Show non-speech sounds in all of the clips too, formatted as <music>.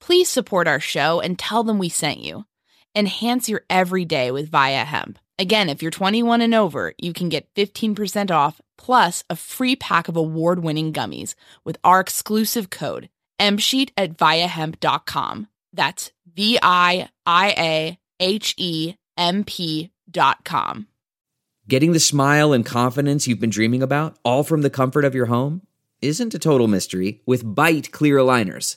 Please support our show and tell them we sent you. Enhance your everyday with Viia Hemp. Again, if you're 21 and over, you can get 15% off plus a free pack of award winning gummies with our exclusive code MSheet at viiahemp.com. That's V I I A H E M P dot com. Getting the smile and confidence you've been dreaming about, all from the comfort of your home, isn't a total mystery with Byte Clear Aligners.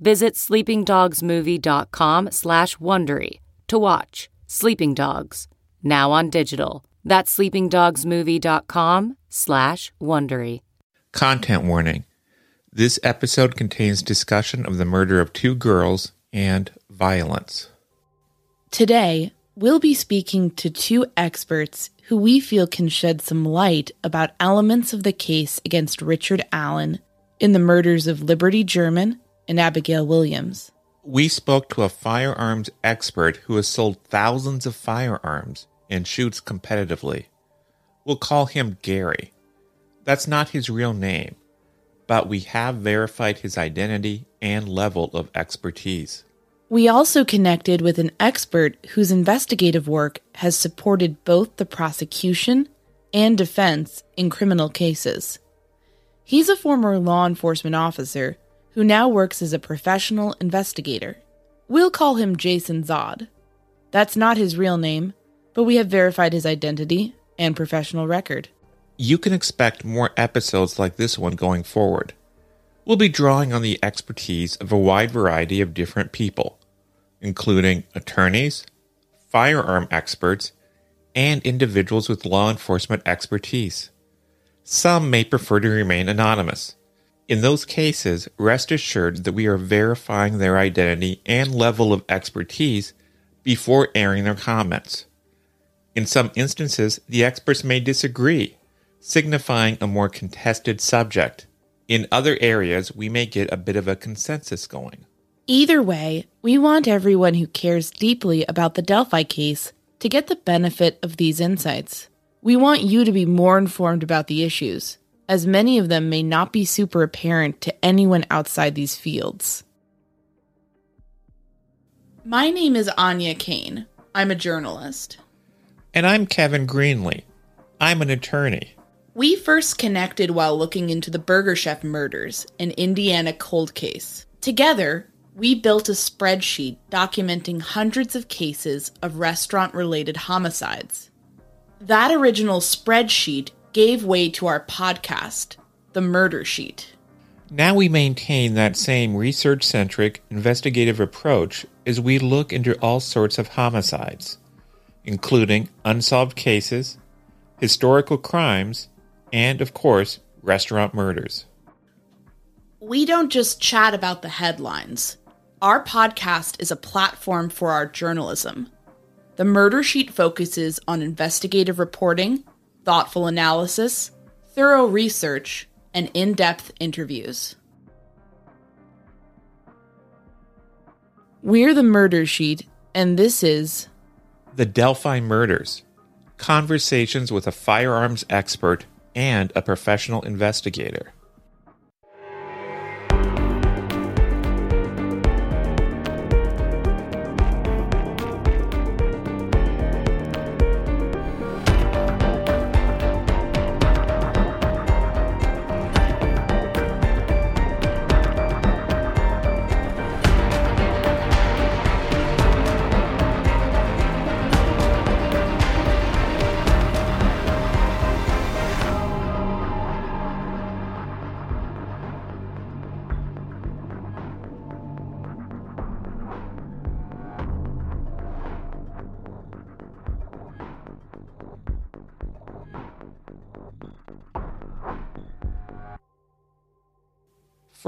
Visit sleepingdogsmovie.com slash Wondery to watch Sleeping Dogs, now on digital. That's sleepingdogsmovie.com slash Wondery. Content warning. This episode contains discussion of the murder of two girls and violence. Today, we'll be speaking to two experts who we feel can shed some light about elements of the case against Richard Allen in the murders of Liberty German and Abigail Williams. We spoke to a firearms expert who has sold thousands of firearms and shoots competitively. We'll call him Gary. That's not his real name, but we have verified his identity and level of expertise. We also connected with an expert whose investigative work has supported both the prosecution and defense in criminal cases. He's a former law enforcement officer who now works as a professional investigator. We'll call him Jason Zod. That's not his real name, but we have verified his identity and professional record. You can expect more episodes like this one going forward. We'll be drawing on the expertise of a wide variety of different people, including attorneys, firearm experts, and individuals with law enforcement expertise. Some may prefer to remain anonymous. In those cases, rest assured that we are verifying their identity and level of expertise before airing their comments. In some instances, the experts may disagree, signifying a more contested subject. In other areas, we may get a bit of a consensus going. Either way, we want everyone who cares deeply about the Delphi case to get the benefit of these insights. We want you to be more informed about the issues as many of them may not be super apparent to anyone outside these fields. My name is Aine Cain. I'm a journalist. And I'm Kevin Greenlee. I'm an attorney. We first connected while looking into the Burger Chef murders, an Indiana cold case. Together, we built a spreadsheet documenting hundreds of cases of restaurant related homicides. That original spreadsheet gave way to our podcast, The Murder Sheet. Now we maintain that same research centric, investigative approach as we look into all sorts of homicides, including unsolved cases, historical crimes, and, of course, restaurant murders. We don't just chat about the headlines. Our podcast is a platform for our journalism. The Murder Sheet focuses on investigative reporting, thoughtful analysis, thorough research, and in depth interviews. We're the Murder Sheet, and this is The Delphi Murders Conversations with a firearms expert and a professional investigator.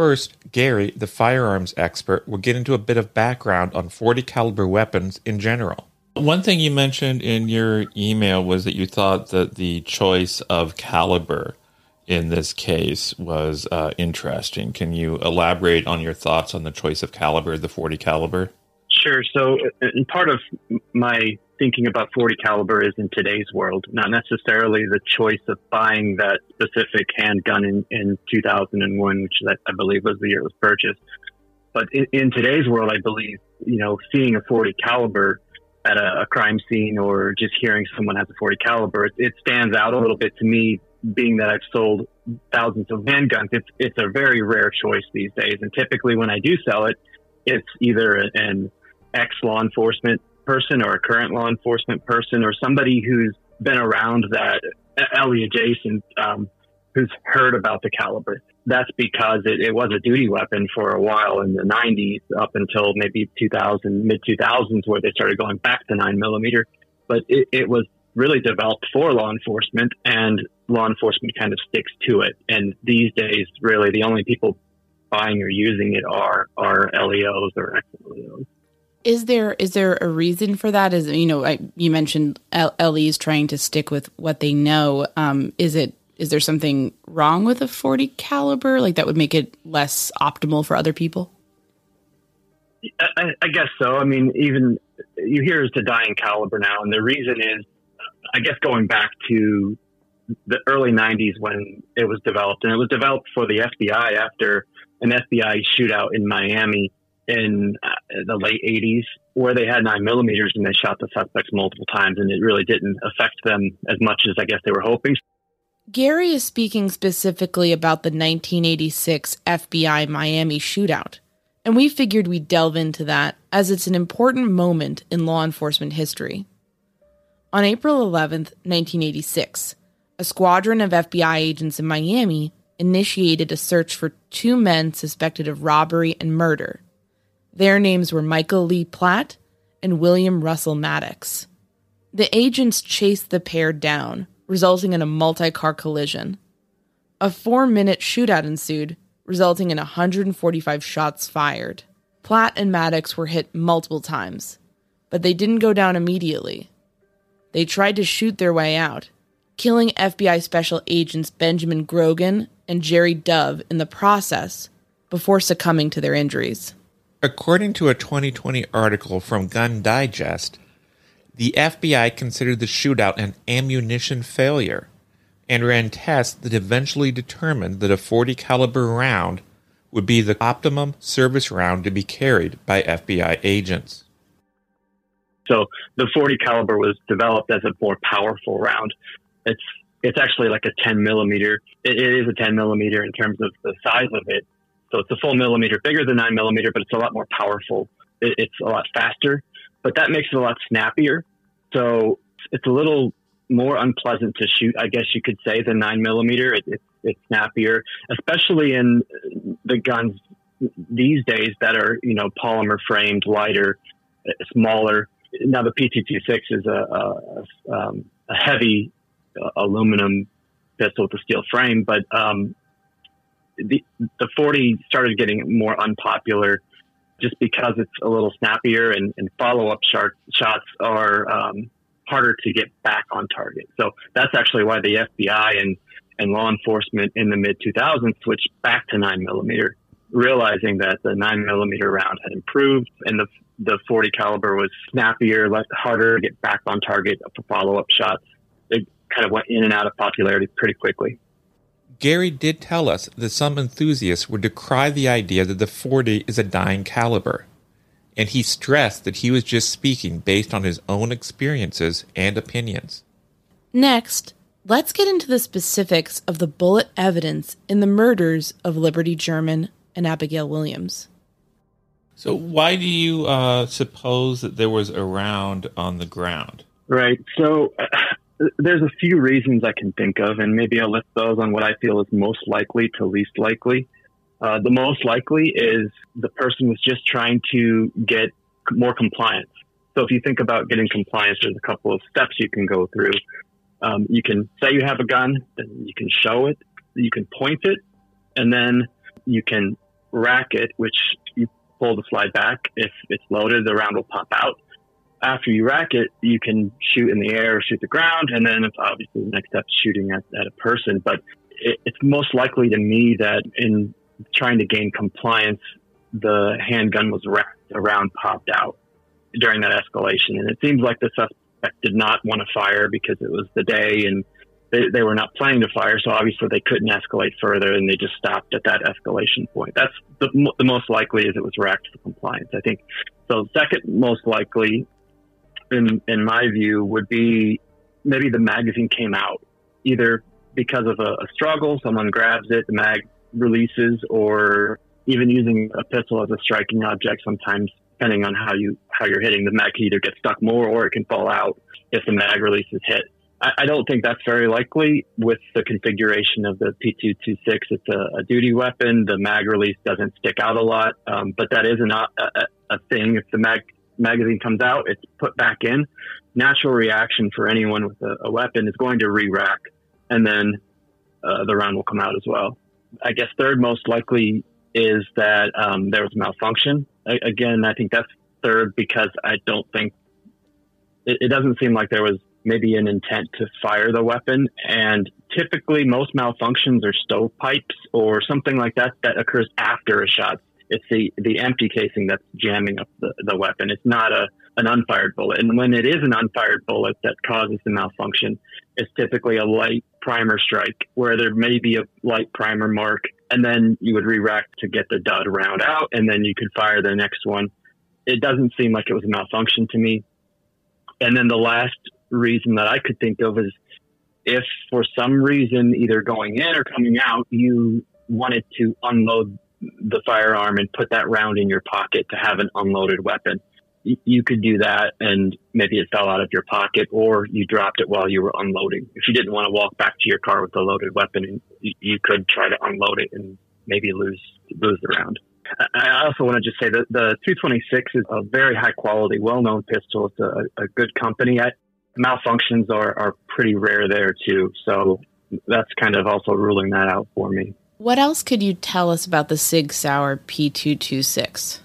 First, Gary, the firearms expert, will get into a bit of background on 40 caliber weapons in general. One thing you mentioned in your email was that you thought that the choice of caliber in this case was uh, interesting. Can you elaborate on your thoughts on the choice of caliber, the 40 caliber? Sure. So, and part of my thinking about 40 caliber is in today's world, not necessarily the choice of buying that specific handgun in, in 2001, which I, I believe was the year it was purchased. But in, in, today's world, I believe, you know, seeing a 40 caliber at a, a, crime scene or just hearing someone has a 40 caliber, it, it stands out a little bit to me, being that I've sold thousands of handguns. It's, it's a very rare choice these days. And typically when I do sell it, it's either an ex law enforcement person or a current law enforcement person or somebody who's been around that LE adjacent, um, who's heard about the caliber. That's because it, it, was a duty weapon for a while in the 90s up until maybe 2000, mid 2000s, where they started going back to nine millimeter. But it, it was really developed for law enforcement, and law enforcement kind of sticks to it. And these days, really, the only people buying or using it are are LEOs or ex LEOs. Is there is there a reason for that? Is you know I, you mentioned LEs trying to stick with what they know. Um, is it is there something wrong with a 40 caliber like that would make it less optimal for other people? I, I guess so. I mean, even you hear it's a dying caliber now, and the reason is, I guess, going back to the early 90s when it was developed, and it was developed for the FBI after an FBI shootout in Miami in uh, the late 80s where they had nine millimeters and they shot the suspects multiple times and it really didn't affect them as much as I guess they were hoping. Gary is speaking specifically about the 1986 FBI Miami shootout. And we figured we'd delve into that as it's an important moment in law enforcement history. On April 11th, 1986, a squadron of FBI agents in Miami initiated a search for two men suspected of robbery and murder their names were Michael Lee Platt and William Russell Matix. The agents chased the pair down, resulting in a multi car collision. A four minute shootout ensued, resulting in 145 shots fired. Platt and Matix were hit multiple times, but they didn't go down immediately. They tried to shoot their way out, killing FBI Special Agents Benjamin Grogan and Jerry Dove in the process before succumbing to their injuries. According to a 2020 article from Gun Digest, the FBI considered the shootout an ammunition failure and ran tests that eventually determined that a 40 caliber round would be the optimum service round to be carried by FBI agents. So the 40 caliber was developed as a more powerful round. It's it's actually like a 10 millimeter. It, it is a 10 millimeter in terms of the size of it. So it's a full millimeter bigger than nine millimeter, but it's a lot more powerful. It, it's a lot faster, but that makes it a lot snappier. So it's a little more unpleasant to shoot, I guess you could say, than nine millimeter. It, it, it's snappier, especially in the guns these days that are, you know, polymer framed, lighter, smaller. Now the P226 is a, a, um, a heavy uh, aluminum pistol with a steel frame, but um, the the 40 started getting more unpopular just because it's a little snappier and, and follow up shot, shots are um, harder to get back on target. So that's actually why the FBI and and law enforcement in the mid 2000s switched back to nine millimeter, realizing that the nine millimeter round had improved and the the 40 caliber was snappier, less harder to get back on target for follow up shots It kind of went in and out of popularity pretty quickly. Gary did tell us that some enthusiasts would decry the idea that the 40 is a dying caliber, and he stressed that he was just speaking based on his own experiences and opinions. Next, let's get into the specifics of the bullet evidence in the murders of Liberty German and Abigail Williams. So, why do you uh, suppose that there was a round on the ground? Right. So, there's a few reasons I can think of, and maybe I'll list those on what I feel is most likely to least likely. Uh, the most likely is the person was just trying to get more compliance. So if you think about getting compliance, there's a couple of steps you can go through. Um, you can say you have a gun, then you can show it, you can point it, and then you can rack it, which you pull the slide back. If it's loaded, the round will pop out after you rack it, you can shoot in the air or shoot the ground, and then it's obviously the next step shooting at, at a person. But it, it's most likely to me that in trying to gain compliance, the handgun was racked, around popped out during that escalation, and it seems like the suspect did not want to fire because it was the day and they, they were not planning to fire, so obviously they couldn't escalate further, and they just stopped at that escalation point. That's the, the most likely is it was racked for compliance. I think so. Second most likely in in my view, would be maybe the magazine came out either because of a, a struggle, someone grabs it, the mag releases, or even using a pistol as a striking object. Sometimes, depending on how you how you're hitting, the mag can either get stuck more or it can fall out if the mag release is hit. I, I don't think that's very likely with the configuration of the P226. It's a, a duty weapon. The mag release doesn't stick out a lot, um, but that is not a, a, a thing. If the mag magazine comes out, it's put back in. Natural reaction for anyone with a, a weapon is going to re-rack, and then uh, the round will come out as well. I guess third most likely is that um, there was malfunction. I, again, I think that's third because I don't think it, it doesn't seem like there was maybe an intent to fire the weapon. And typically, most malfunctions are stovepipes or something like that that occurs after a shot it's the, the empty casing that's jamming up the, the weapon. It's not a, an unfired bullet. And when it is an unfired bullet that causes the malfunction, it's typically a light primer strike where there may be a light primer mark and then you would re-rack to get the dud round out and then you could fire the next one. It doesn't seem like it was a malfunction to me. And then the last reason that I could think of is if for some reason, either going in or coming out, you wanted to unload the firearm and put that round in your pocket to have an unloaded weapon. You could do that and maybe it fell out of your pocket or you dropped it while you were unloading. If you didn't want to walk back to your car with a loaded weapon, you could try to unload it and maybe lose, lose the round. I also want to just say that the 226 is a very high quality, well known pistol. It's a, a good company. I, malfunctions are, are pretty rare there too. So that's kind of also ruling that out for me. What else could you tell us about the Sig Sauer P226?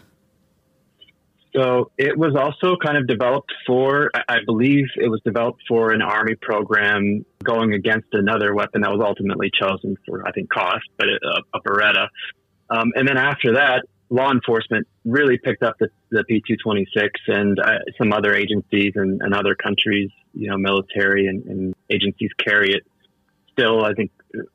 So it was also kind of developed for, I believe it was developed for an army program going against another weapon that was ultimately chosen for, I think, cost, but a, a Beretta. Um, and then after that, law enforcement really picked up the, the P226 and uh, some other agencies and, and, other countries, you know, military and, and agencies carry it still. I think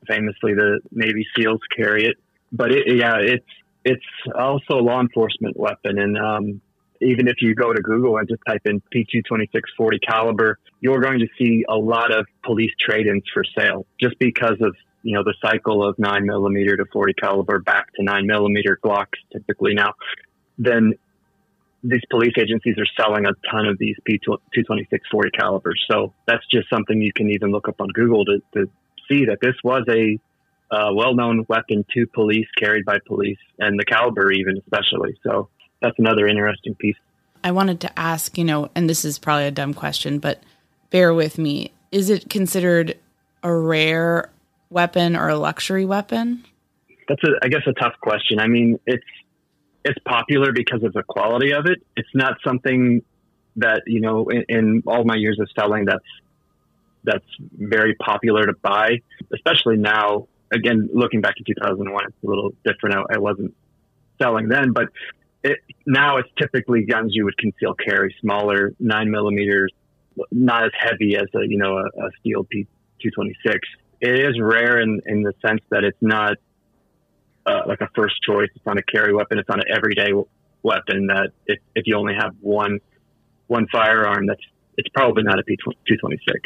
famously the Navy SEALs carry it. But it, yeah, it's it's also a law enforcement weapon, and um, even if you go to Google and just type in P226 40 caliber, you're going to see a lot of police trade-ins for sale just because of you know the cycle of nine millimeter to 40 caliber back to nine millimeter Glocks typically now. Then these police agencies are selling a ton of these P226 40 calibers. So that's just something you can even look up on Google to, to see that this was a uh, well-known weapon to police, carried by police, and the caliber even especially. So that's another interesting piece. I wanted to ask, you know, and this is probably a dumb question, but bear with me. Is it considered a rare weapon or a luxury weapon? That's a, I guess, a tough question. I mean, it's it's popular because of the quality of it. It's not something that you know in, in all my years of selling that's that's very popular to buy, especially now. Again, looking back to 2001, it's a little different. I, I wasn't selling then, but it, now it's typically guns you would conceal carry, smaller, nine millimeters, not as heavy as a you know a, a steel P two twenty six. It is rare in in the sense that it's not uh, like a first choice. It's not a carry weapon. It's not an everyday weapon. That if, if you only have one one firearm, that's it's probably not a P two twenty six.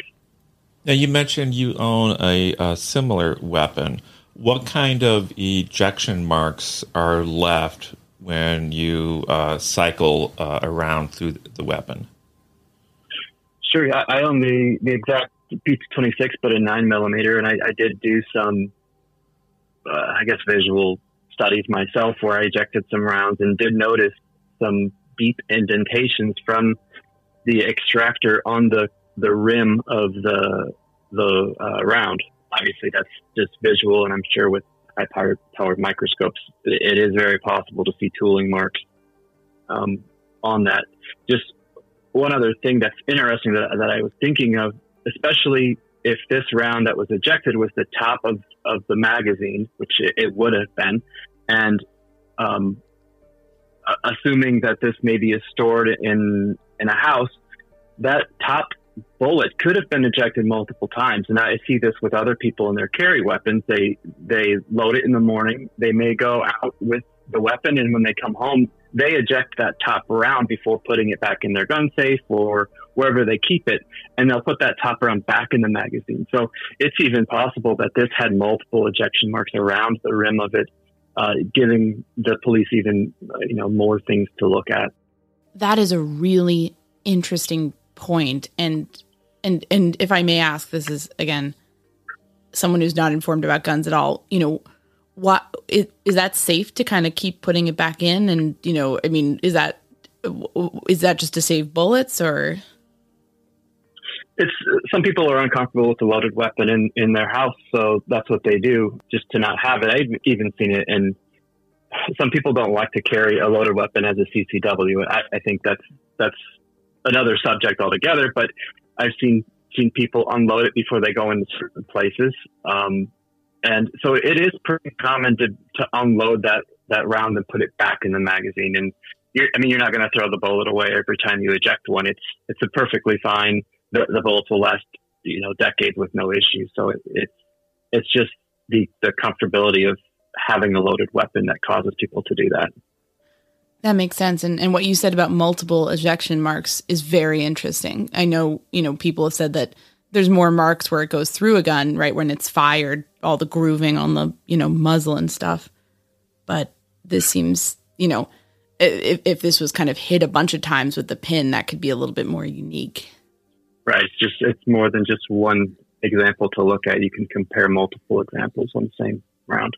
Now you mentioned you own a, a similar weapon. What kind of ejection marks are left when you uh, cycle uh, around through the weapon? Sure, I, I own the, the exact P26, but a nine millimeter, and I, I did do some, uh, I guess, visual studies myself where I ejected some rounds and did notice some deep indentations from the extractor on the the rim of the the uh, round. Obviously, that's just visual, and I'm sure with high powered, powered microscopes, it is very possible to see tooling marks um, on that. Just one other thing that's interesting that, that I was thinking of, especially if this round that was ejected was the top of, of the magazine, which it, it would have been, and um, assuming that this maybe is stored in in a house, that top bullet could have been ejected multiple times. And I see this with other people in their carry weapons. They they load it in the morning. They may go out with the weapon, and when they come home, they eject that top round before putting it back in their gun safe or wherever they keep it, and they'll put that top round back in the magazine. So it's even possible that this had multiple ejection marks around the rim of it, uh, giving the police even you know more things to look at. That is a really interesting point and and and if I may ask, this is again someone who's not informed about guns at all. You know, what is, is that safe to kind of keep putting it back in? And you know, I mean, is that is that just to save bullets or? It's some people are uncomfortable with a loaded weapon in in their house, so that's what they do just to not have it. I've even seen it and some people don't like to carry a loaded weapon as a CCW. I, I think that's that's another subject altogether, but I've seen seen people unload it before they go into certain places. Um, and so it is pretty common to, to unload that, that round and put it back in the magazine. And I mean, you're not going to throw the bullet away every time you eject one. It's, it's a perfectly fine. The, the bullets will last, you know, decades with no issues. So it, it's, it's just the, the comfortability of having a loaded weapon that causes people to do that. That makes sense. And and what you said about multiple ejection marks is very interesting. I know, you know, people have said that there's more marks where it goes through a gun, right, when it's fired, all the grooving on the, you know, muzzle and stuff. But this seems, you know, if, if this was kind of hit a bunch of times with the pin, that could be a little bit more unique. Right. It's just it's more than just one example to look at. You can compare multiple examples on the same round.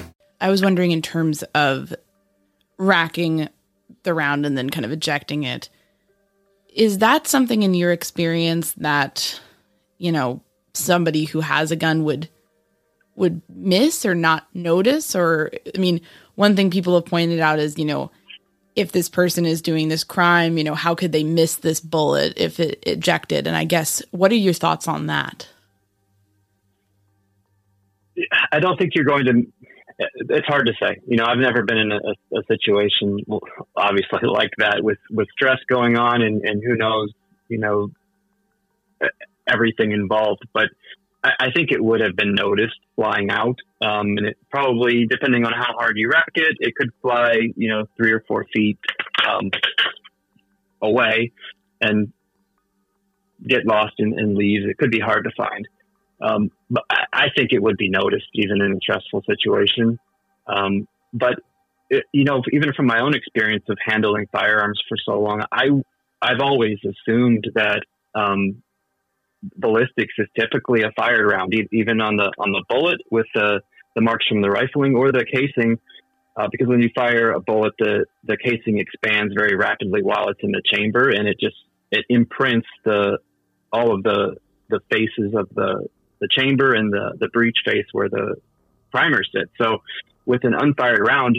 I was wondering in terms of racking the round and then kind of ejecting it. Is that something in your experience that, you know, somebody who has a gun would would miss or not notice or I mean, one thing people have pointed out is, you know, if this person is doing this crime, you know, how could they miss this bullet if it ejected? And I guess, what are your thoughts on that? I don't think you're going to. It's hard to say. You know, I've never been in a, a situation, obviously, <laughs> like that with with stress going on, and and who knows, you know, everything involved. But I, I think it would have been noticed flying out. Um, and it probably, depending on how hard you rack it, it could fly, you know, three or four feet um, away and get lost in, in, leaves. It could be hard to find. Um, but I, think it would be noticed even in a stressful situation. Um, but it, you know, even from my own experience of handling firearms for so long, I I've always assumed that um, ballistics is typically a fired round, even on the on the bullet with the the marks from the rifling or the casing, uh, because when you fire a bullet, the the casing expands very rapidly while it's in the chamber, and it just it imprints the all of the the faces of the the chamber and the the breech face where the primer sits. So with an unfired round,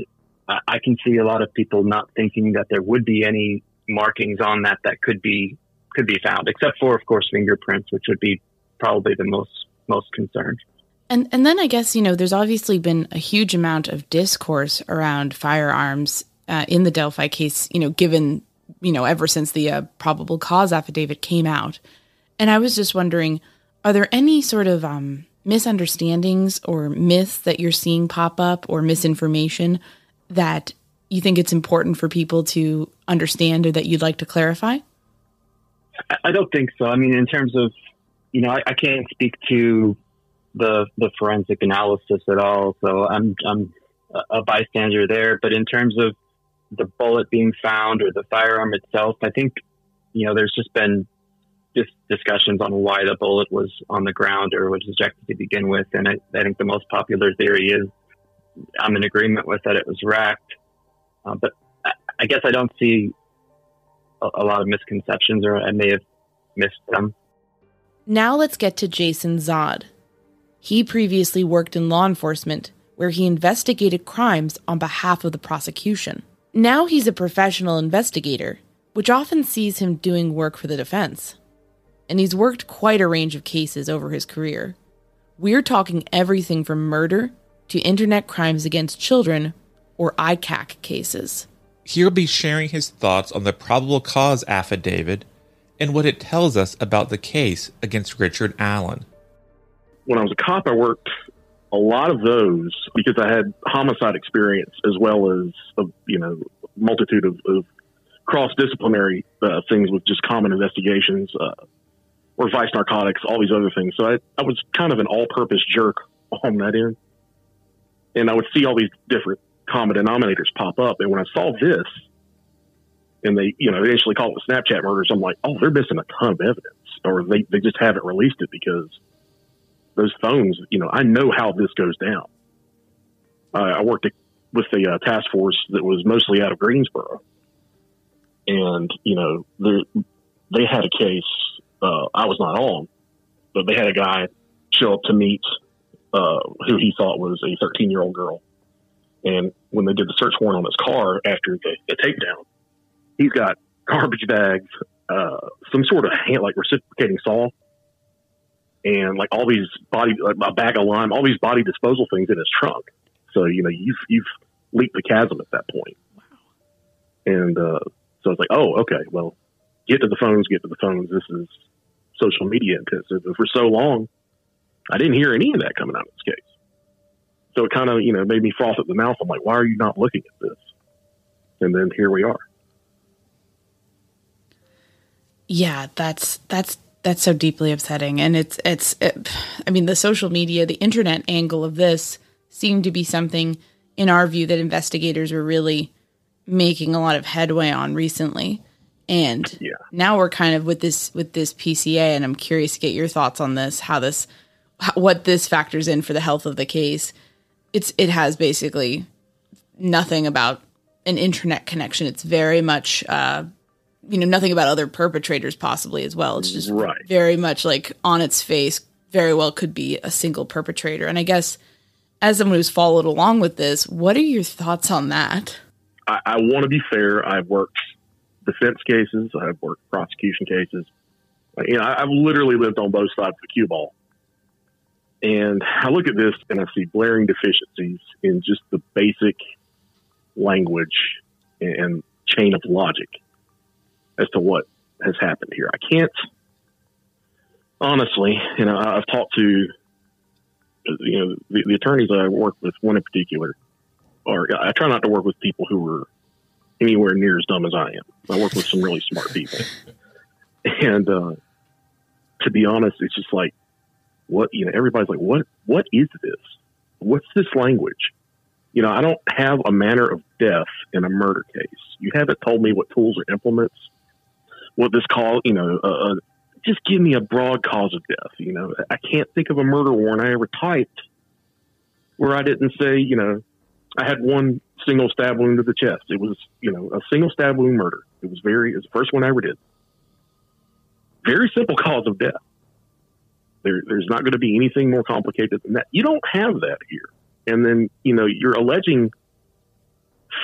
I can see a lot of people not thinking that there would be any markings on that that could be could be found, except for, of course, fingerprints, which would be probably the most most concerned. And and then I guess you know there's obviously been a huge amount of discourse around firearms uh, in the Delphi case. You know, given you know ever since the uh, probable cause affidavit came out, and I was just wondering, are there any sort of um, misunderstandings or myths that you're seeing pop up or misinformation that you think it's important for people to understand or that you'd like to clarify? I don't think so. I mean, in terms of, you know, I, I can't speak to the the forensic analysis at all, so I'm I'm a bystander there. But in terms of the bullet being found or the firearm itself, I think, you know, there's just been just discussions on why the bullet was on the ground or was ejected to begin with, and I, I think the most popular theory is I'm in agreement with that it was racked, uh, but I, I guess I don't see a, lot of misconceptions, or I may have missed them. Now let's get to Jason Zod. He previously worked in law enforcement, where he investigated crimes on behalf of the prosecution. Now he's a professional investigator, which often sees him doing work for the defense. And he's worked quite a range of cases over his career. We're talking everything from murder to internet crimes against children or ICAC cases. He'll be sharing his thoughts on the probable cause affidavit and what it tells us about the case against Richard Allen. When I was a cop, I worked a lot of those because I had homicide experience as well as a you know multitude of, of cross disciplinary uh, things with just common investigations uh, or vice narcotics, all these other things. So I, I was kind of an all purpose jerk <laughs> on that end. And I would see all these different common denominators pop up. And when I saw this, and they, you know, eventually call it the Snapchat murders, I'm like, oh, they're missing a ton of evidence, or they, they just haven't released it because those phones, you know, I know how this goes down. Uh, I worked with the uh, task force that was mostly out of Greensboro, and you know, they had a case. Uh, I was not on, but they had a guy show up to meet uh, who he thought was a 13 year old girl. And when they did the search warrant on his car after the, the takedown, he's got garbage bags, uh, some sort of hand, like reciprocating saw, and like all these body, like a bag of lime, all these body disposal things in his trunk. So you know you've you've leaped the chasm at that point. Wow. And uh, so it's like, oh, okay, well, get to the phones, get to the phones. This is social media intensive. And for so long, I didn't hear any of that coming out of this case. So it kind of, you know, made me froth at the mouth. I'm like, why are you not looking at this? And then here we are. Yeah, that's that's that's so deeply upsetting, and it's it's. It, I mean, the social media, the internet angle of this seemed to be something, in our view, that investigators were really making a lot of headway on recently. And yeah. now we're kind of with this with this PCA, and I'm curious to get your thoughts on this. How this, what this factors in for the health of the case. It's it has basically nothing about an internet connection. It's very much, uh, you know, nothing about other perpetrators possibly as well. It's just right. very much like on its face, very well could be a single perpetrator. And I guess as someone who's followed along with this, what are your thoughts on that? I, I want to be fair. I've worked defense cases. I've worked prosecution cases. You know, I, have literally lived on both sides of the cue ball. And I look at this and I see glaring deficiencies in just the basic language and chain of logic as to what has happened here. I can't, honestly, you know, I've talked to, you know, the, the attorneys that I work with, one in particular, or I try not to work with people who are anywhere near as dumb as I am. I work with some really smart people. And uh, to be honest, it's just like, what, you know, everybody's like, what, what is this? What's this language? You know, I don't have a manner of death in a murder case. You haven't told me what tools or implements, what this call, you know, uh, uh, just give me a broad cause of death. You know, I can't think of a murder warrant I ever typed where I didn't say, you know, I had one single stab wound to the chest. It was, you know, a single stab wound murder. It was very, it was the first one I ever did. Very simple <laughs> cause of death. There, there's not going to be anything more complicated than that. You don't have that here. And then, you know, you're alleging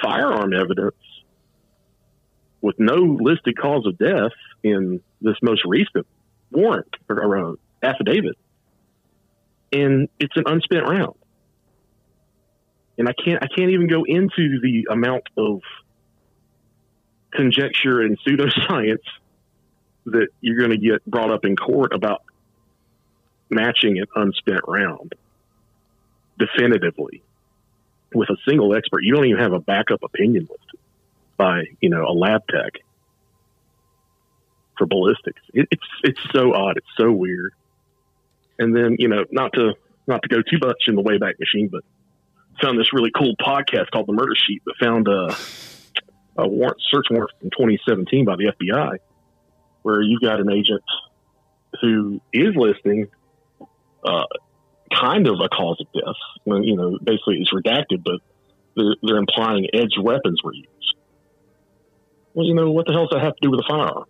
firearm evidence with no listed cause of death in this most recent warrant or, or uh, affidavit. And it's an unspent round and I can't I can't even go into the amount of conjecture and pseudoscience that you're going to get brought up in court about matching an unspent round definitively with a single expert. You don't even have a backup opinion listed by you know a lab tech for ballistics. It, it's it's so odd. It's so weird. And then you know not to not to go too much in the Wayback Machine, but found this really cool podcast called The Murder Sheet that found a, a warrant, search warrant from 2017 by the FBI, where you got an agent who is listing uh, kind of a cause of death. You know, basically it's redacted, but they're, they're implying edge weapons were used. Well, you know, what the hell does that have to do with a firearm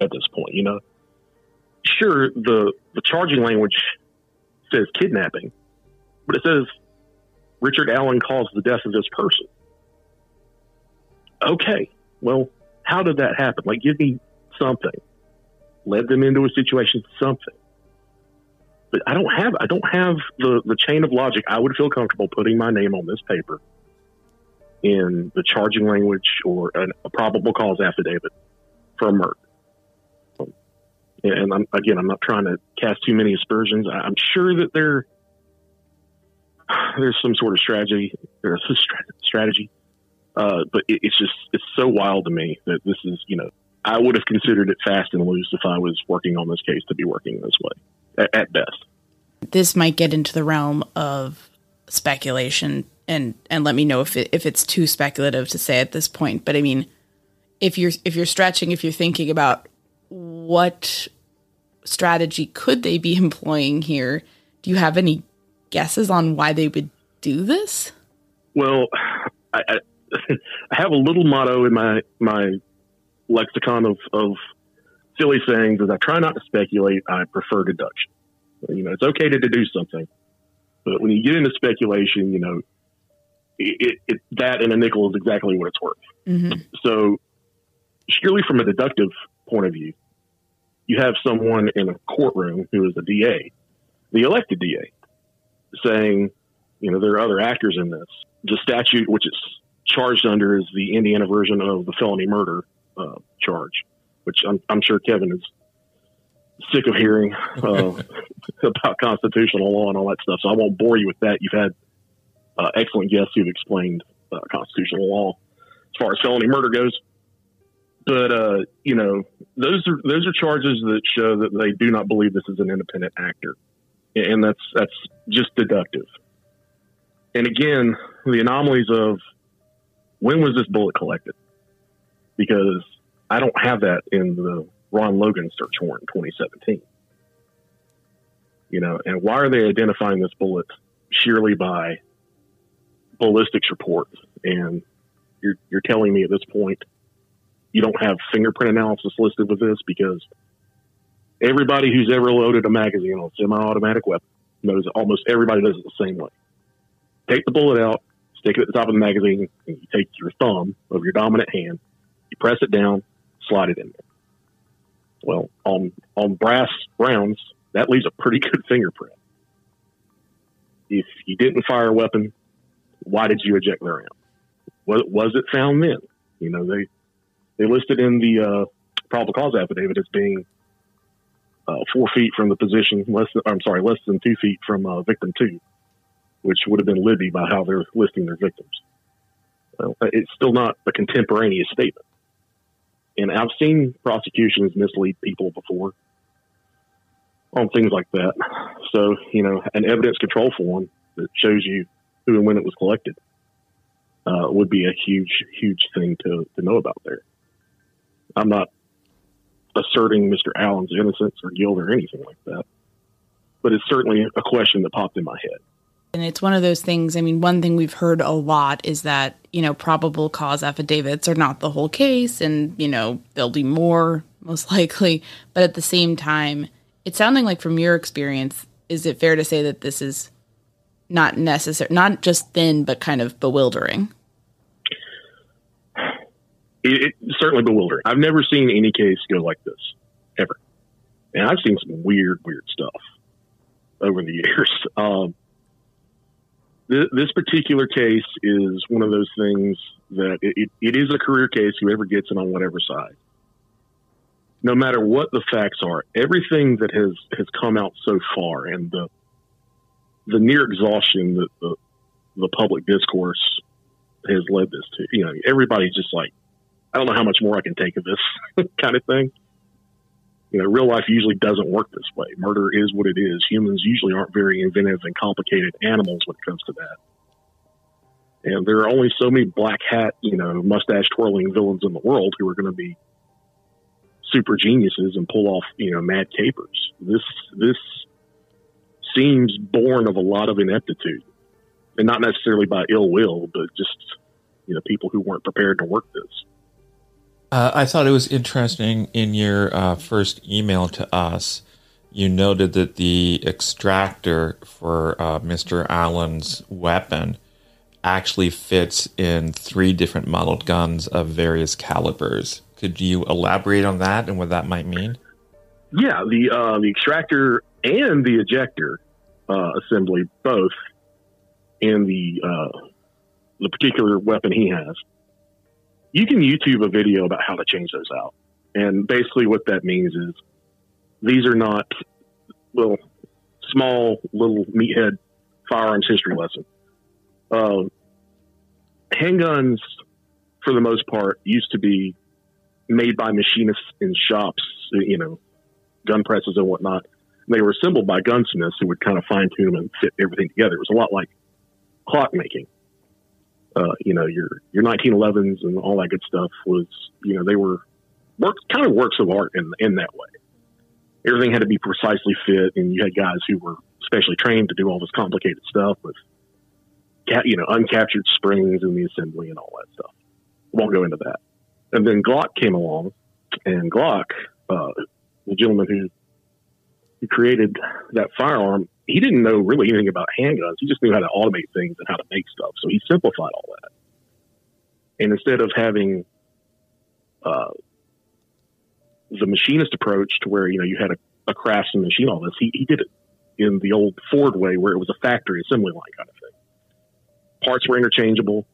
at this point? You know, sure the the charging language says kidnapping, but it says Richard Allen caused the death of this person. Okay, well, how did that happen? Like, give me something. Led them into a situation, something. But I don't have I don't have the, the chain of logic. I would feel comfortable putting my name on this paper in the charging language or an, a probable cause affidavit for a murder. And I'm, again, I'm not trying to cast too many aspersions. I'm sure that there there's some sort of strategy. There's <laughs> a strategy, uh, but it, it's just it's so wild to me that this is you know I would have considered it fast and loose if I was working on this case to be working this way at, at best. This might get into the realm of speculation, and and let me know if it, if it's too speculative to say at this point. But I mean, if you're if you're stretching, if you're thinking about what strategy could they be <laughs> employing here, do you have any guesses on why they would do this? Well, I, I, <laughs> I have a little motto in my my lexicon of, of silly sayings is I try not to speculate. I prefer deduction. You know, it's okay to deduce something, but when you get into speculation, you know, it, it that and a nickel is exactly what it's worth. Mm-hmm. So, surely from a deductive point of view, you have someone in a courtroom who is a DA, the elected DA, saying, you know, there are other actors in this. The statute, which it's charged under, is the Indiana version of the felony murder uh, charge, which I'm, I'm, sure Kevin is sick of hearing uh, <laughs> about constitutional law and all that stuff. So I won't bore you with that. You've had uh, excellent guests who've explained uh, constitutional law as far as felony murder goes. But uh, you know, those are those are charges that show that they do not believe this is an independent actor and that's that's just deductive. And again, the anomalies of when was this bullet collected? Because I don't have that in the Ron Logan search warrant in 2017. You know, and why are they identifying this bullet sheerly by ballistics reports? And you're you're telling me at this point you don't have fingerprint analysis listed with this because everybody who's ever loaded a magazine on a semi-automatic weapon knows almost everybody does it the same way. Take the bullet out, stick it at the top of the magazine, and you take your thumb of your dominant hand, you press it down, slide it in there. Well, on on brass rounds, that leaves a pretty good <laughs> fingerprint. If you didn't fire a weapon, why did you eject the round? Was, was it found then? You know, they they listed in the uh, probable cause affidavit as being uh, four feet from the position, less than, I'm sorry, less than two feet from uh, victim two, which would have been Libby by how they're listing their victims. Well, it's still not a contemporaneous statement. And I've seen prosecutions mislead people before on things like that. So, you know, an evidence control form that shows you who and when it was collected uh, would be a huge, huge thing to, to know about there. I'm not asserting Mr. Allen's innocence or guilt or anything like that. But it's certainly a question that popped in my head. And it's one of those things. I mean, one thing we've heard a lot is that, you know, probable cause affidavits are not the whole case and, you know, there'll be more most <laughs> likely. But at the same time, it's sounding like from your experience, is it fair to say that this is not necessary, not just thin, but kind of bewildering? It, certainly bewildering. I've never seen any case go like this ever, and I've seen some weird, weird stuff over the <laughs> years. Um, th- this particular case is one of those things that it, it, it is a career case. Whoever gets it on whatever side, no matter what the facts are, everything that has has come out so far, and the the near exhaustion that the the public discourse has led this to. You know, everybody's just like, I don't know how much more I can take of this <laughs> kind of thing. You know, real life usually doesn't work this way. Murder is what it is. Humans usually aren't very inventive and complicated animals when it comes to that. And there are only so many black hat, you know, mustache twirling villains in the world who are going to be super geniuses and pull off, you know, mad capers. This this seems born of a lot of ineptitude, and not necessarily by ill will, but just you know people who weren't prepared to work this. Uh, I thought it was interesting in your uh, first email to us. You noted that the extractor for uh, Mr. Allen's weapon actually fits in three different modeled guns of various calibers. Could you elaborate on that and what that might mean? Yeah, the uh, the extractor and the ejector uh, assembly both in the uh, the particular weapon he has you can YouTube a video about how to change those out. And basically, what that means is these are not, well, small little meathead firearms history lesson. Uh, handguns, for the most part, used to be made by machinists in shops, you know, gun presses and whatnot. They were assembled by gunsmiths who would kind of fine tune them and fit everything together. It was a lot like clock making. Uh, you know, your your 1911s and all that good stuff was, you know, they were work, kind of works of art in in that way. Everything had to be precisely fit, and you had guys who were specially trained to do all this complicated stuff with, you know, uncaptured springs in the assembly and all that stuff. Won't go into that. And then Glock came along, and Glock, uh, the gentleman who who created that firearm, he didn't know really anything about handguns. He just knew how to automate things and how to make stuff. So he simplified all that. And instead of having uh, the machinist approach to where you know you had a, a craftsman machine all this, he, he did it in the old Ford way, where it was a factory assembly line kind of thing. Parts were interchangeable.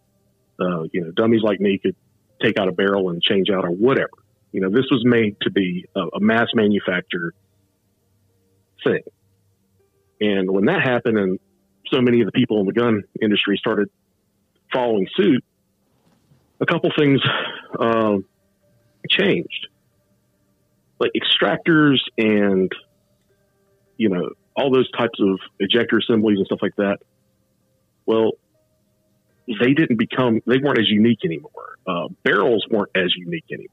Uh, you know, dummies like me could take out a barrel and change out or whatever. You know, this was made to be a, a mass manufactured thing. And when that happened, and so many of the people in the gun industry started following suit, a couple things uh, changed. Like extractors and, you know, all those types of ejector assemblies and stuff like that. Well, they didn't become, they weren't as unique anymore. Uh, barrels weren't as unique anymore.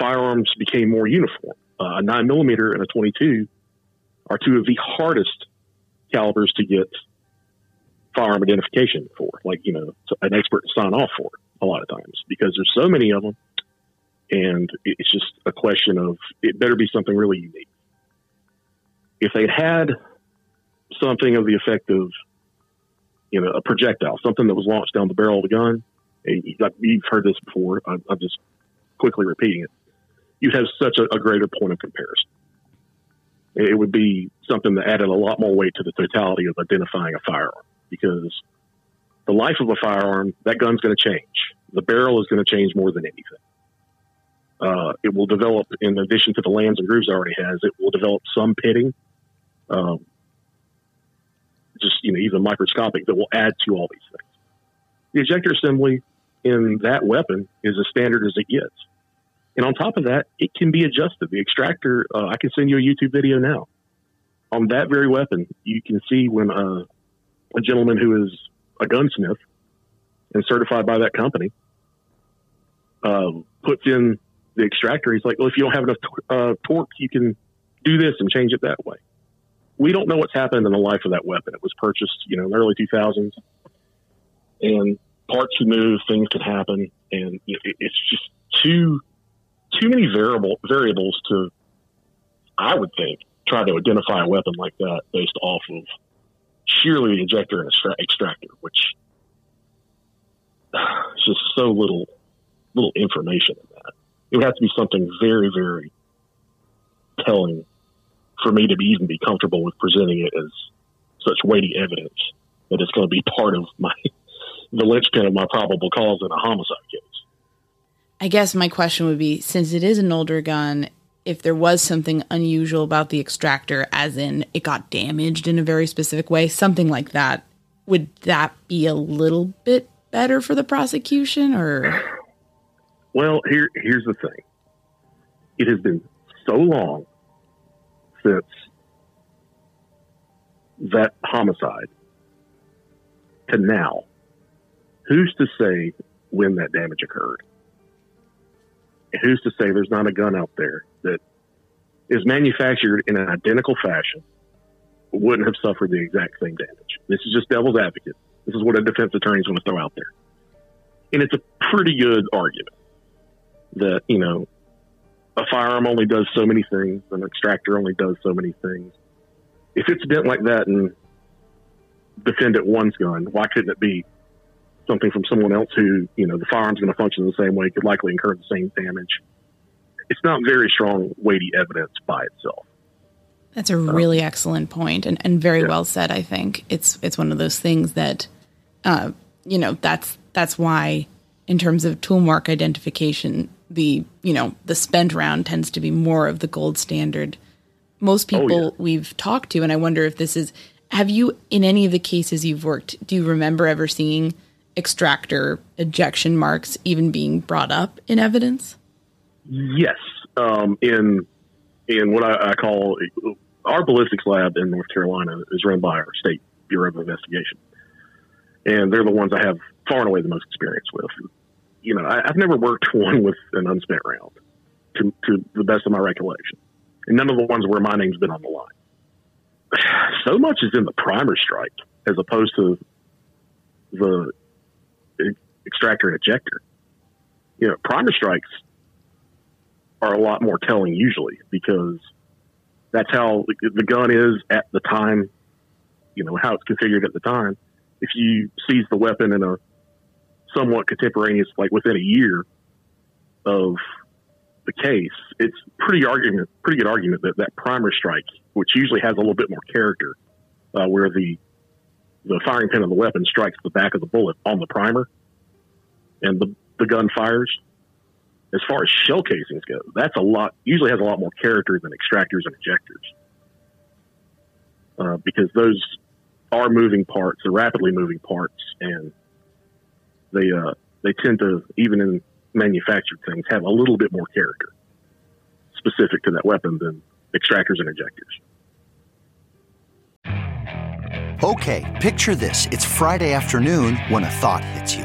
Firearms became more uniform. Uh, a nine millimeter and a 22 are two of the hardest calibers to get firearm identification for, like, you know, an expert to sign off for a lot of times because there's so many of them. And it's just a question of it better be something really unique. If they'd had something of the effect of, you know, a projectile, something that was launched down the barrel of the gun, like you've heard this before. I'm just quickly repeating it. You'd have such a, a greater point of comparison it would be something that added a lot more weight to the totality of identifying a firearm because the life of a firearm, that gun's going to change. The barrel is going to change more than anything. Uh, it will develop, in addition to the lands and grooves it already has, it will develop some pitting, um, just you know, even microscopic, that will add to all these things. The ejector assembly in that weapon is as standard as it gets. And on top of that, it can be adjusted. The extractor, uh, I can send you a YouTube video now. On that very weapon, you can see when uh, a gentleman who is a gunsmith and certified by that company uh, puts in the extractor. He's like, well, if you don't have enough uh, torque, you can do this and change it that way. We don't know what's happened in the life of that weapon. It was purchased, you know, in the early 2000s, and parts can move, things can happen, and it's just too too many variable variables to, I would think, try to identify a weapon like that based off of sheerly ejector and extractor, which is <sighs> just so little little information in that. It would have to be something very, very telling for me to be even be comfortable with presenting it as such weighty evidence that it's going to be part of my <laughs> the linchpin of my probable cause in a homicide case. I guess my question would be since it is an older gun, if there was something unusual about the extractor, as in it got damaged in a very specific way, something like that, would that be a little bit better for the prosecution or? Well, here here's the thing. It has been so long since that homicide to now. Who's to say when that damage occurred? Who's to say there's not a gun out there that is manufactured in an identical fashion wouldn't have suffered the exact same damage? This is just devil's advocate. This is what a defense attorney is going to throw out there. And it's a pretty good argument that, you know, a firearm only does so many things, an extractor only does so many things. If it's bent like that and defendant one's gun, why couldn't it be something from someone else who, you know, the firearm's going to function the same way, could likely incur the same damage. It's not very strong, weighty evidence by itself. That's a really um, excellent point and, and very yeah. well said. I think it's it's one of those things that, uh, you know, that's that's why, in terms of tool mark identification, the you know the spent round tends to be more of the gold standard. Most Oh, people yeah. we've talked to, and I wonder if this is. Have you in any of the cases you've worked? Do you remember ever seeing extractor ejection marks even being brought up in evidence? Yes, um, in in what I, I call our ballistics lab in North Carolina is run by our state bureau of investigation, and they're the ones I have far and away the most experience with. You know, I, I've never worked <laughs> one with an unspent round, to, to the best of my recollection, and none of the ones where my name's been on the line. <sighs> So much is in the primer strike as opposed to the extractor and ejector. You know, primer strikes are a lot more telling usually because that's how the gun is at the time, you know, how it's configured at the time. If you seize the weapon in a somewhat contemporaneous, like within a year of the case, it's pretty argument, pretty good argument that that primer strike, which usually has a little bit more character, uh, where the the firing pin of the weapon strikes the back of the bullet on the primer, and the the gun fires as far as shell casings go, that's a lot. Usually has a lot more character than extractors and ejectors, uh, because those are moving parts, they're rapidly moving parts, and they uh, they tend to even in manufactured things have a little bit more character specific to that weapon than extractors and ejectors. Okay, picture this. It's Friday afternoon when a thought hits you.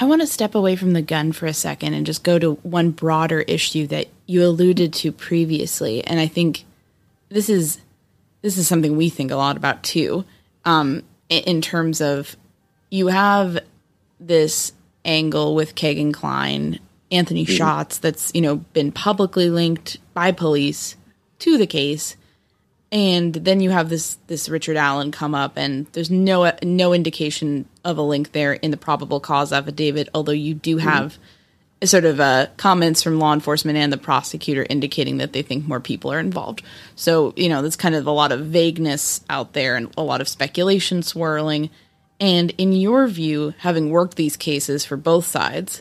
I want to step away from the gun for a second and just go to one broader issue that you alluded to previously, and I think this is this is something we think a lot about too. Um, in, terms of you have this angle with Kegan Kline, Anthony Shots, that's you know been publicly linked by police to the case, and then you have this this Richard Allen come up, and there's no no indication of a link there in the probable cause affidavit. Although you do have sort of uh, comments from law enforcement and the prosecutor indicating that they think more people are involved. So you know, there's kind of a lot of vagueness out there and a lot of speculation swirling. And in your view, having worked these cases for both sides,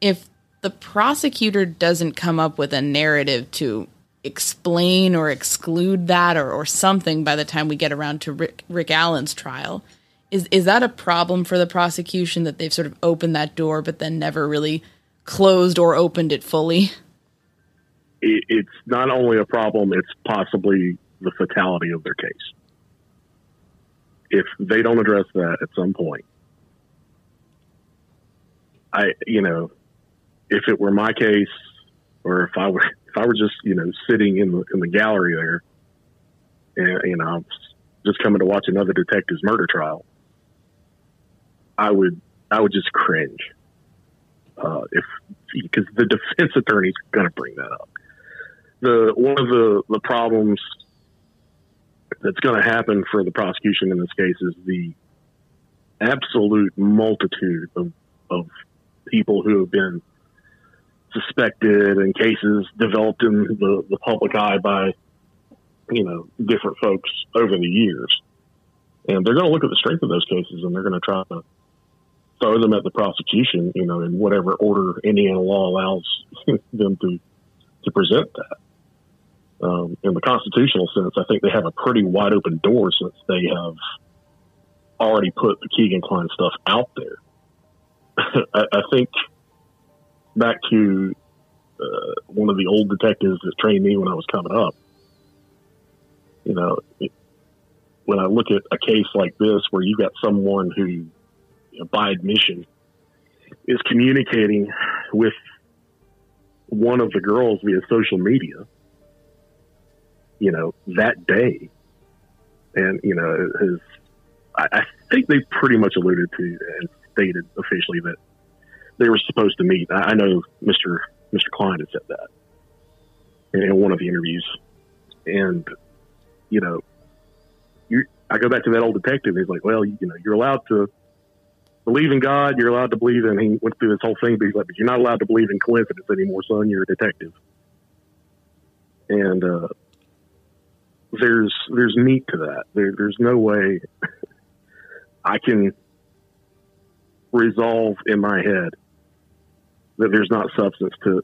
if the prosecutor doesn't come up with a narrative to explain or exclude that or, or something by the time we get around to Rick, Rick Allen's trial, is is that a problem for the prosecution that they've sort of opened that door but then never really closed or opened it fully? It, it's not only a problem; it's possibly the fatality of their case. If they don't address that at some point, I, you know, if it were my case, or if I were if I were just you know sitting in the in the gallery there, and you know just coming to watch another detective's murder trial, I would I would just cringe uh, if because the defense <laughs> attorney's going to bring that up. The one of the the problems that's going to happen for the prosecution in this case is the absolute multitude of of people who have been suspected and cases developed in the, the public eye by you know, different folks over the years. And they're going to look at the strength of those cases and they're going to try to throw them at the prosecution, you know, in whatever order Indiana law allows <laughs> them to, to present that. Um, in the constitutional sense, I think they have a pretty wide open door since they have already put the Kegan Kline stuff out there. <laughs> I, I, think back to uh, one of the old detectives that trained me when I was coming up. You know, it, when I look at a case like this where you've got someone who, you know, by admission, is communicating with one of the girls via social media you know, that day. And, you know, his, I, I think they pretty much alluded to and stated officially that they were supposed to meet. I, know Mr. Mr. Kline had said that in, one of the interviews. And, you know, you, I go back to that old detective. He's like, well, you, you know, you're allowed to believe in God. You're allowed to believe in. He went through this whole thing, but he's like, but you're not allowed to believe in coincidence anymore, son. You're a detective. And uh, there's there's meat to that. There, there's no way <laughs> I can resolve in my head that there's not substance to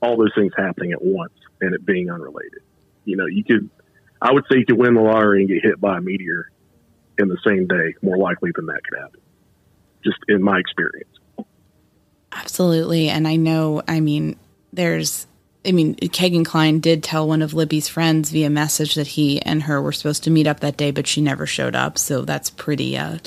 all those things happening at once and it being unrelated. You know, you could, I would say you could win the lottery and get hit by a meteor in the same day, more likely than that could happen, just in my experience. Absolutely. And I know, I mean, there's I mean, Kegan Kline did tell one of Libby's friends via message that he and her were supposed to meet up that day, but she never showed up. So that's pretty uh,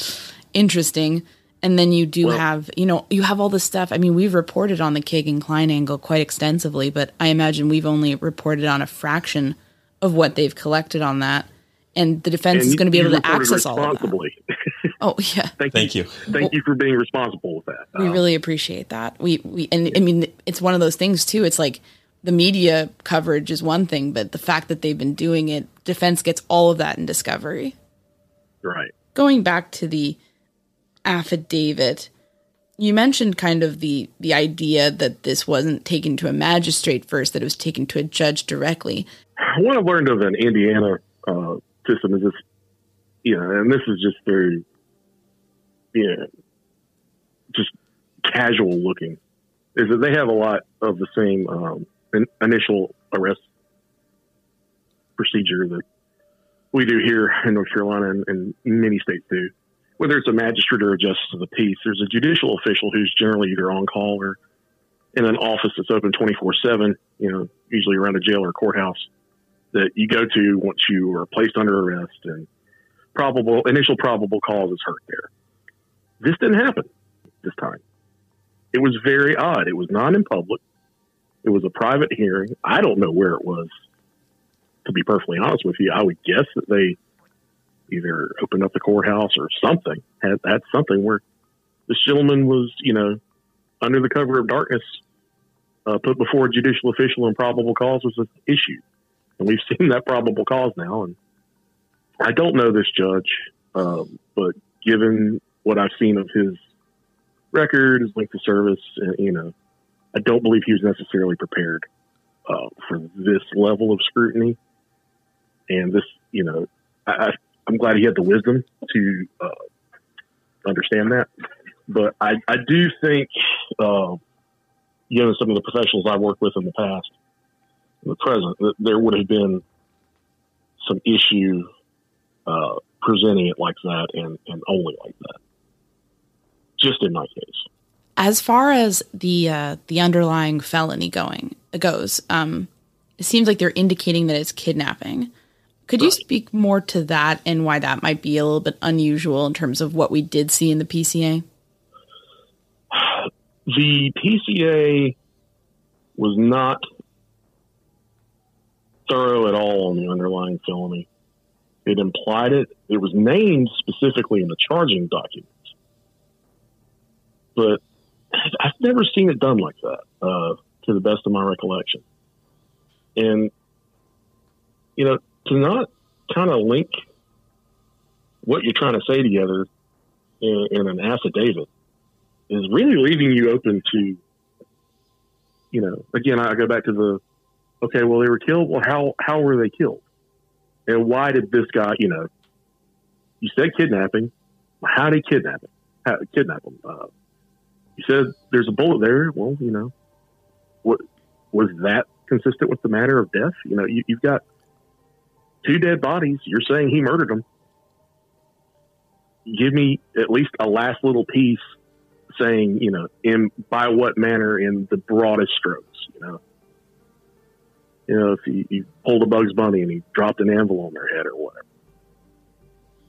interesting. And then you do well, have, you know, you have all this stuff. I mean, we've reported on the Kegan Kline angle quite extensively, but I imagine we've only reported on a fraction of what they've collected on that. And the defense and is going to be able to access all of that. <laughs> Oh yeah. Thank, Thank you. you. Thank well, you for being responsible with that. We um, really appreciate that. We we and yeah. I mean it's one of those things too. It's like the media coverage is one thing, but the fact that they've been doing it, defense gets all of that in discovery. Right. Going back to the affidavit, you mentioned kind of the the idea that this wasn't taken to a magistrate first, that it was taken to a judge directly. What I've learned of an Indiana uh, system is this, you know, and this is just very, you know, just casual looking, is that they have a lot of the same um, initial arrest procedure that we do here in North Carolina and, and many states do. Whether it's a magistrate or a justice of the peace, there's a judicial official who's generally either on call or in an office that's open 24 7, you know, usually around a jail or a courthouse that you go to once you are placed under arrest and probable initial probable cause is hurt there. This didn't happen this time. It was very odd. It was not in public. It was a private hearing. I don't know where it was. To be perfectly honest with you, I would guess that they either opened up the courthouse or something had had something where this gentleman was, you know, under the cover of darkness, uh, put before a judicial official and probable cause was an issue, and we've <laughs> seen that probable cause now. And I don't know this judge, um, but given what I've seen of his record, his length of service, and, you know, I don't believe he was necessarily prepared uh, for this level of scrutiny. And this, you know, I, am glad he had the wisdom to uh, understand that. But I, I do think, uh, you know, some of the professionals I worked with in the past, in the present, that there would have been some issue uh, presenting it like that and, and only like that. Just in my case as far as the uh, the underlying felony going goes, um, it seems like they're indicating that it's kidnapping. Could you speak more to that and why that might be a little bit unusual in terms of what we did see in the PCA? <sighs> The PCA was not thorough at all on the underlying felony. It implied it. It was named specifically in the charging documents. But I've never seen it done like that, uh, to the best of my recollection. And, you know, to not kind of link what you're trying to say together in, in an affidavit is really leaving you open to, you know, again, I go back to the, okay, well, they were killed. Well, how, how were they killed? And why did this guy, you know, you said kidnapping. How did he kidnap him? How, kidnap him? Uh, you said there's a bullet there. Well, you know, what was that consistent with the manner of death? You know, you, you've got two dead bodies. You're saying he murdered them. Give me at least a last little piece saying, you know, in by what manner in the broadest strokes, you know. You know, if he, he pulled a Bugs Bunny and he dropped an anvil on their head or whatever.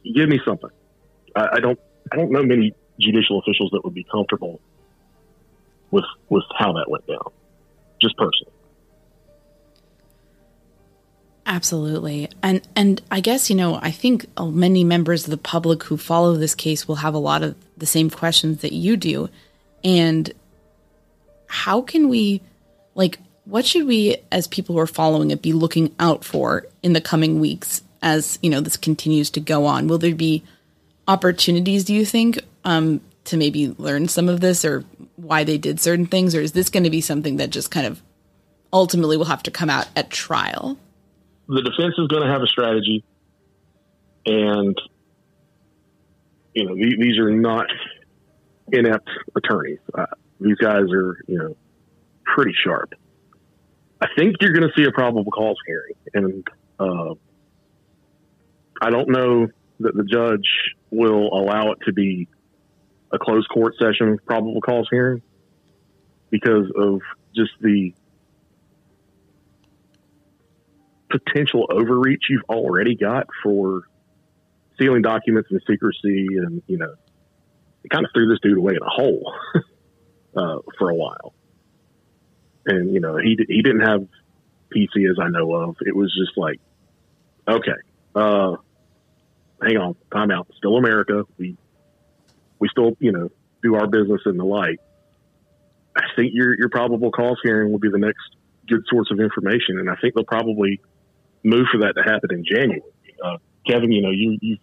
Give me something. I, I don't I don't know many judicial officials that would be comfortable with with how that went down. Just personally. Absolutely. And and I guess, you know, I think many members of the public who follow this case will have a lot of the same questions that you do. And how can we like what should we as people who are following it be looking out for in the coming weeks as, you know, this continues to go on? Will there be opportunities do you think um to maybe learn some of this or why they did certain things or is this going to be something that just kind of ultimately will have to come out at trial? The defense is going to have a strategy, and you know these, these are not inept attorneys. Uh, these guys are you know pretty sharp. I think you're going to see a probable cause hearing, and uh, I don't know that the judge will allow it to be a closed court session probable cause hearing because of just the potential overreach you've already got for sealing documents and secrecy, and you know, it kind of threw this dude away in a hole <laughs> uh, for a while. And you know, he he didn't have PC as I know of. It was just like, okay, uh, hang on, time out. Still America. We we still you know do our business in the light. I think your your probable cause hearing will be the next good source of information, and I think they'll probably move for that to happen in January. Uh, Kevin, you know, you, you've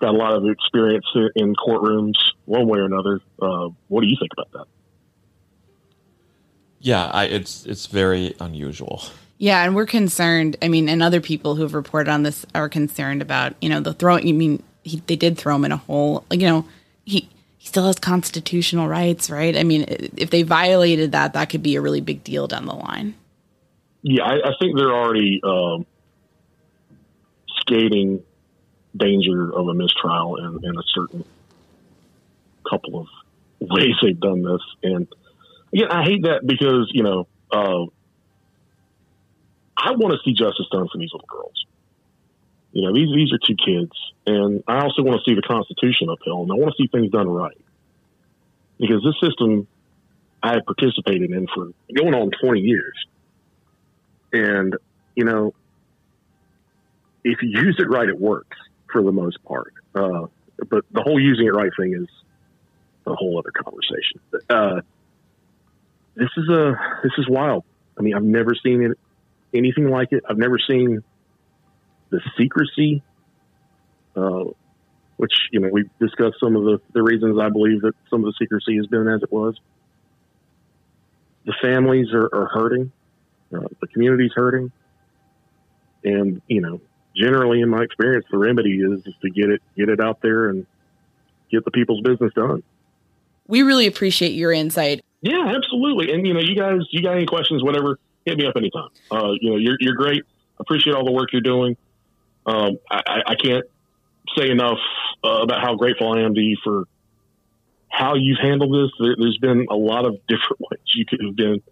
got a lot of experience in courtrooms one way or another. Uh, what do you think about that? Yeah, I, it's it's very unusual. Yeah, and we're concerned. I mean, and other people who've reported on this are concerned about you know the throwing. You mean he, they did throw him in a hole? Like you know he he still has constitutional rights, right? I mean, if they violated that, that could be a really big deal down the line yeah, I, I think they're already um, skating danger of a mistrial in, in a certain couple of ways they've done this. And again, I hate that because, you know, uh, I want to see justice done for these little girls. You know, these these are two kids, and I also want to see the Constitution upheld, and I want to see things done right. Because this system I have participated in for going on 20 years. And, you know, if you use it right, it works for the most part. Uh, but the whole using it right thing is a whole other conversation. Uh, this is a this is wild. I mean, I've never seen it, anything like it. I've never seen the secrecy, uh, which you know we've discussed some of the, the reasons I believe that some of the secrecy has been as it was. The families are, are hurting. Uh, the community's hurting, and you know, generally in my experience, the remedy is, is to get it get it out there and get the people's business done. We really appreciate your insight. Yeah, absolutely. And you know, you guys, you got any questions, whatever, hit me up anytime. Uh, you know, you're you're great. Appreciate all the work you're doing. Um, I, I can't say enough uh, about how grateful I am to you for how you've handled this. There, has been a lot of different <laughs> ways you could have been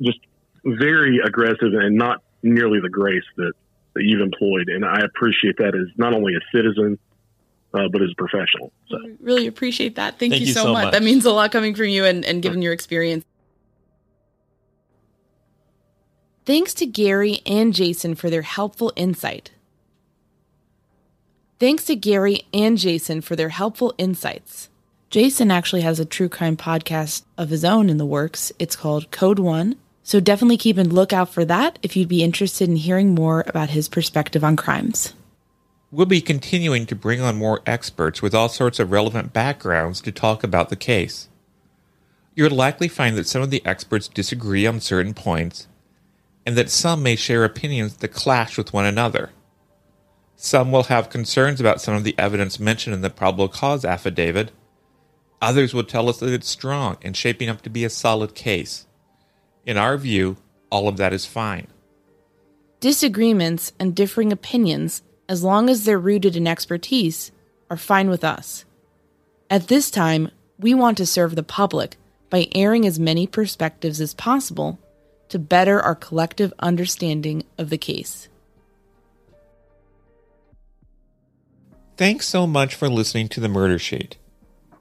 just very aggressive and not nearly the grace that, that you've employed. And I appreciate that as not only a citizen, uh, but as a professional. So really appreciate that. Thank, Thank you, you, so, so much. much. That means a lot coming from you and, and given your experience. Thanks to Gary and Jason for their helpful insight. Thanks to Gary and Jason for their helpful insights. Jason actually has a true crime podcast of his own in the works. It's called Code One so definitely keep a lookout for that if you'd be interested in hearing more about his perspective on crimes. We'll be continuing to bring on more experts with all sorts of relevant backgrounds to talk about the case. You'll likely find that some of the experts disagree on certain points, and that some may share opinions that clash with one another. Some will have concerns about some of the evidence mentioned in the probable cause affidavit. Others will tell us that it's strong and shaping up to be a solid case. In our view, all of that is fine. Disagreements and differing opinions, as long as they're rooted in expertise, are fine with us. At this time, we want to serve the public by airing as many perspectives as possible to better our collective understanding of the case. Thanks so much for listening to the Murder Sheet.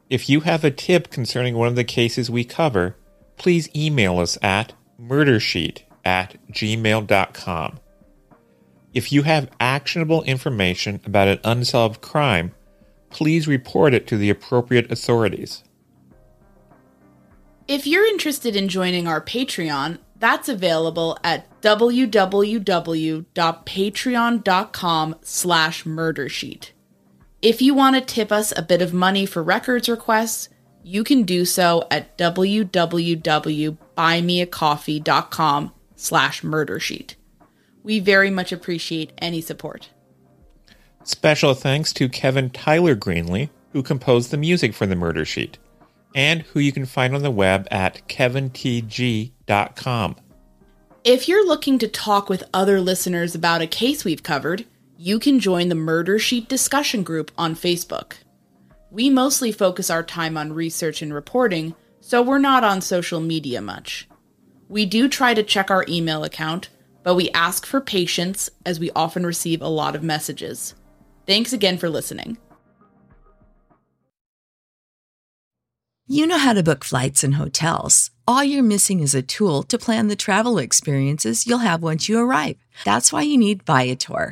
If you have a tip concerning one of the cases we cover, please email us at murdersheet at gmail.com. If you have actionable information about an unsolved crime, please report it to the appropriate authorities. If you're interested in joining our Patreon, that's available at www.patreon.com slash murdersheet. If you want to tip us a bit of money for records requests, you can do so at www.buymeacoffee.com slash murdersheet. We very much appreciate any support. Special thanks to Kevin Tyler Greenlee, who composed the music for the Murder Sheet, and who you can find on the web at kevintg.com. If you're looking to talk with other listeners about a case we've covered, you can join the Murder Sheet discussion group on Facebook. We mostly focus our time on research and reporting, so we're not on social media much. We do try to check our email account, but we ask for patience as we often receive a lot of messages. Thanks again for listening. You know how to book flights and hotels. All you're missing is a tool to plan the travel experiences you'll have once you arrive. That's why you need Viator.